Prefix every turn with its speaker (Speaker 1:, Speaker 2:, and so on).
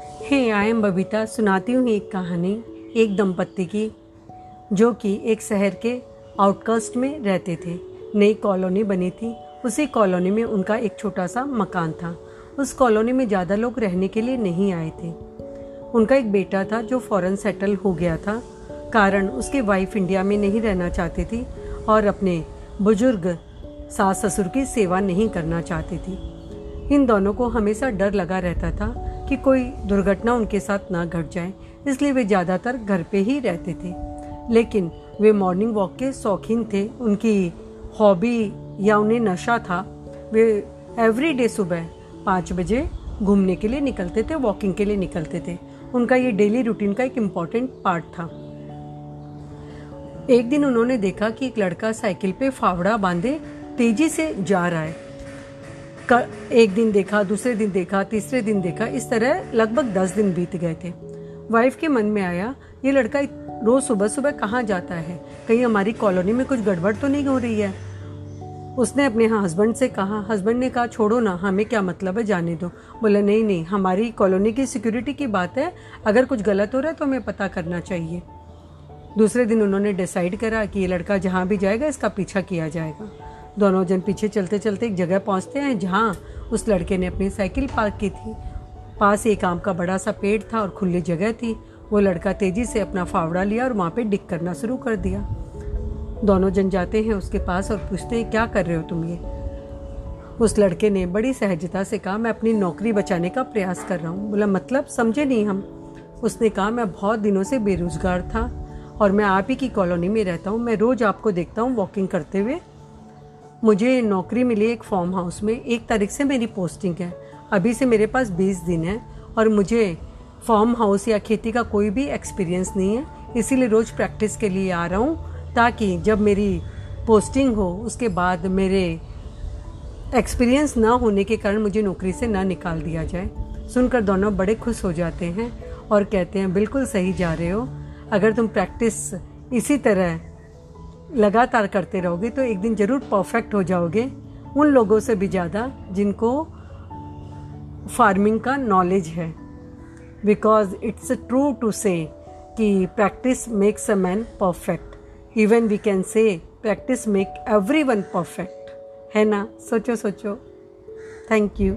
Speaker 1: Hey I am Babita, सुनाती हूँ एक कहानी, एक दंपत्ति की, जो कि एक शहर के आउटकास्ट में रहते थे। नई कॉलोनी बनी थी। उसी कॉलोनी में उनका एक छोटा सा मकान था। उस कॉलोनी में ज़्यादा लोग रहने के लिए नहीं आए थे। उनका एक बेटा था जो फॉरेन सेटल हो गया था। कारण उसकी वाइफ इंडिया में नहीं रहना चाहती थी और अपने बुज़ुर्ग सास ससुर की सेवा नहीं करना चाहती थी। इन दोनों को हमेशा डर लगा रहता था कि कोई दुर्घटना उनके साथ ना घट जाए, इसलिए वे ज़्यादातर घर पे ही रहते थे। लेकिन वे मॉर्निंग वॉक के शौकीन थे, उनकी हॉबी या उन्हें नशा था, वे एवरी डे सुबह पाँच बजे घूमने के लिए निकलते थे वॉकिंग के लिए निकलते थे। उनका ये डेली रूटीन का एक इंपॉर्टेंट पार्ट था। एक दिन उन्होंने देखा कि एक लड़का साइकिल पे फावड़ा बांधे तेज़ी से जा रहा है। एक दिन देखा, दूसरे दिन देखा, तीसरे दिन देखा, इस तरह लगभग दस दिन बीत गए थे। वाइफ के मन में आया, ये लड़का रोज सुबह सुबह कहाँ जाता है? कहीं हमारी कॉलोनी में कुछ गड़बड़ तो नहीं हो रही है? उसने अपने हस्बैंड से कहा हस्बैंड ने कहा, छोड़ो ना, हमें क्या मतलब है जाने दो? बोला, नहीं नहीं, हमारी कॉलोनी की सिक्योरिटी की बात है, अगर कुछ गलत हो रहा है तो हमें पता करना चाहिए। दूसरे दिन उन्होंने डिसाइड करा कि ये लड़का जहाँ भी जाएगा, इसका पीछा किया जाएगा। दोनों जन पीछे चलते चलते एक जगह पहुँचते हैं जहाँ उस लड़के ने अपनी साइकिल पार्क की थी। पास एक आम का बड़ा सा पेड़ था और खुली जगह थी। वो लड़का तेज़ी से अपना फावड़ा लिया और वहाँ पे डिक करना शुरू कर दिया। दोनों जन जाते हैं उसके पास और पूछते हैं, क्या कर रहे हो तुम ये? उस लड़के ने बड़ी सहजता से कहा, मैं अपनी नौकरी बचाने का प्रयास कर रहा हूँ। बोला मतलब समझे नहीं हम? उसने कहा, मैं बहुत दिनों से बेरोजगार था और मैं आप ही की कॉलोनी में रहता हूँ। मैं रोज़ आपको देखता हूँ वॉकिंग करते हुए। मुझे नौकरी मिली एक फार्म हाउस में। एक तारीख से मेरी पोस्टिंग है। अभी से मेरे पास बीस दिन है और मुझे फार्म हाउस या खेती का कोई भी एक्सपीरियंस नहीं है। इसीलिए रोज़ प्रैक्टिस के लिए आ रहा हूँ ताकि जब मेरी पोस्टिंग हो, उसके बाद मेरे एक्सपीरियंस ना होने के कारण मुझे नौकरी से ना निकाल दिया जाए। सुनकर दोनों बड़े खुश हो जाते हैं और कहते हैं, बिल्कुल सही जा रहे हो। अगर तुम प्रैक्टिस इसी तरह लगातार करते रहोगे तो एक दिन ज़रूर परफेक्ट हो जाओगे। उन लोगों से भी ज़्यादा जिनको फ़ार्मिंग का नॉलेज है। Because it's true to say कि practice makes a man perfect even we can say practice make every one perfect है ना? सोचो सोचो। Thank you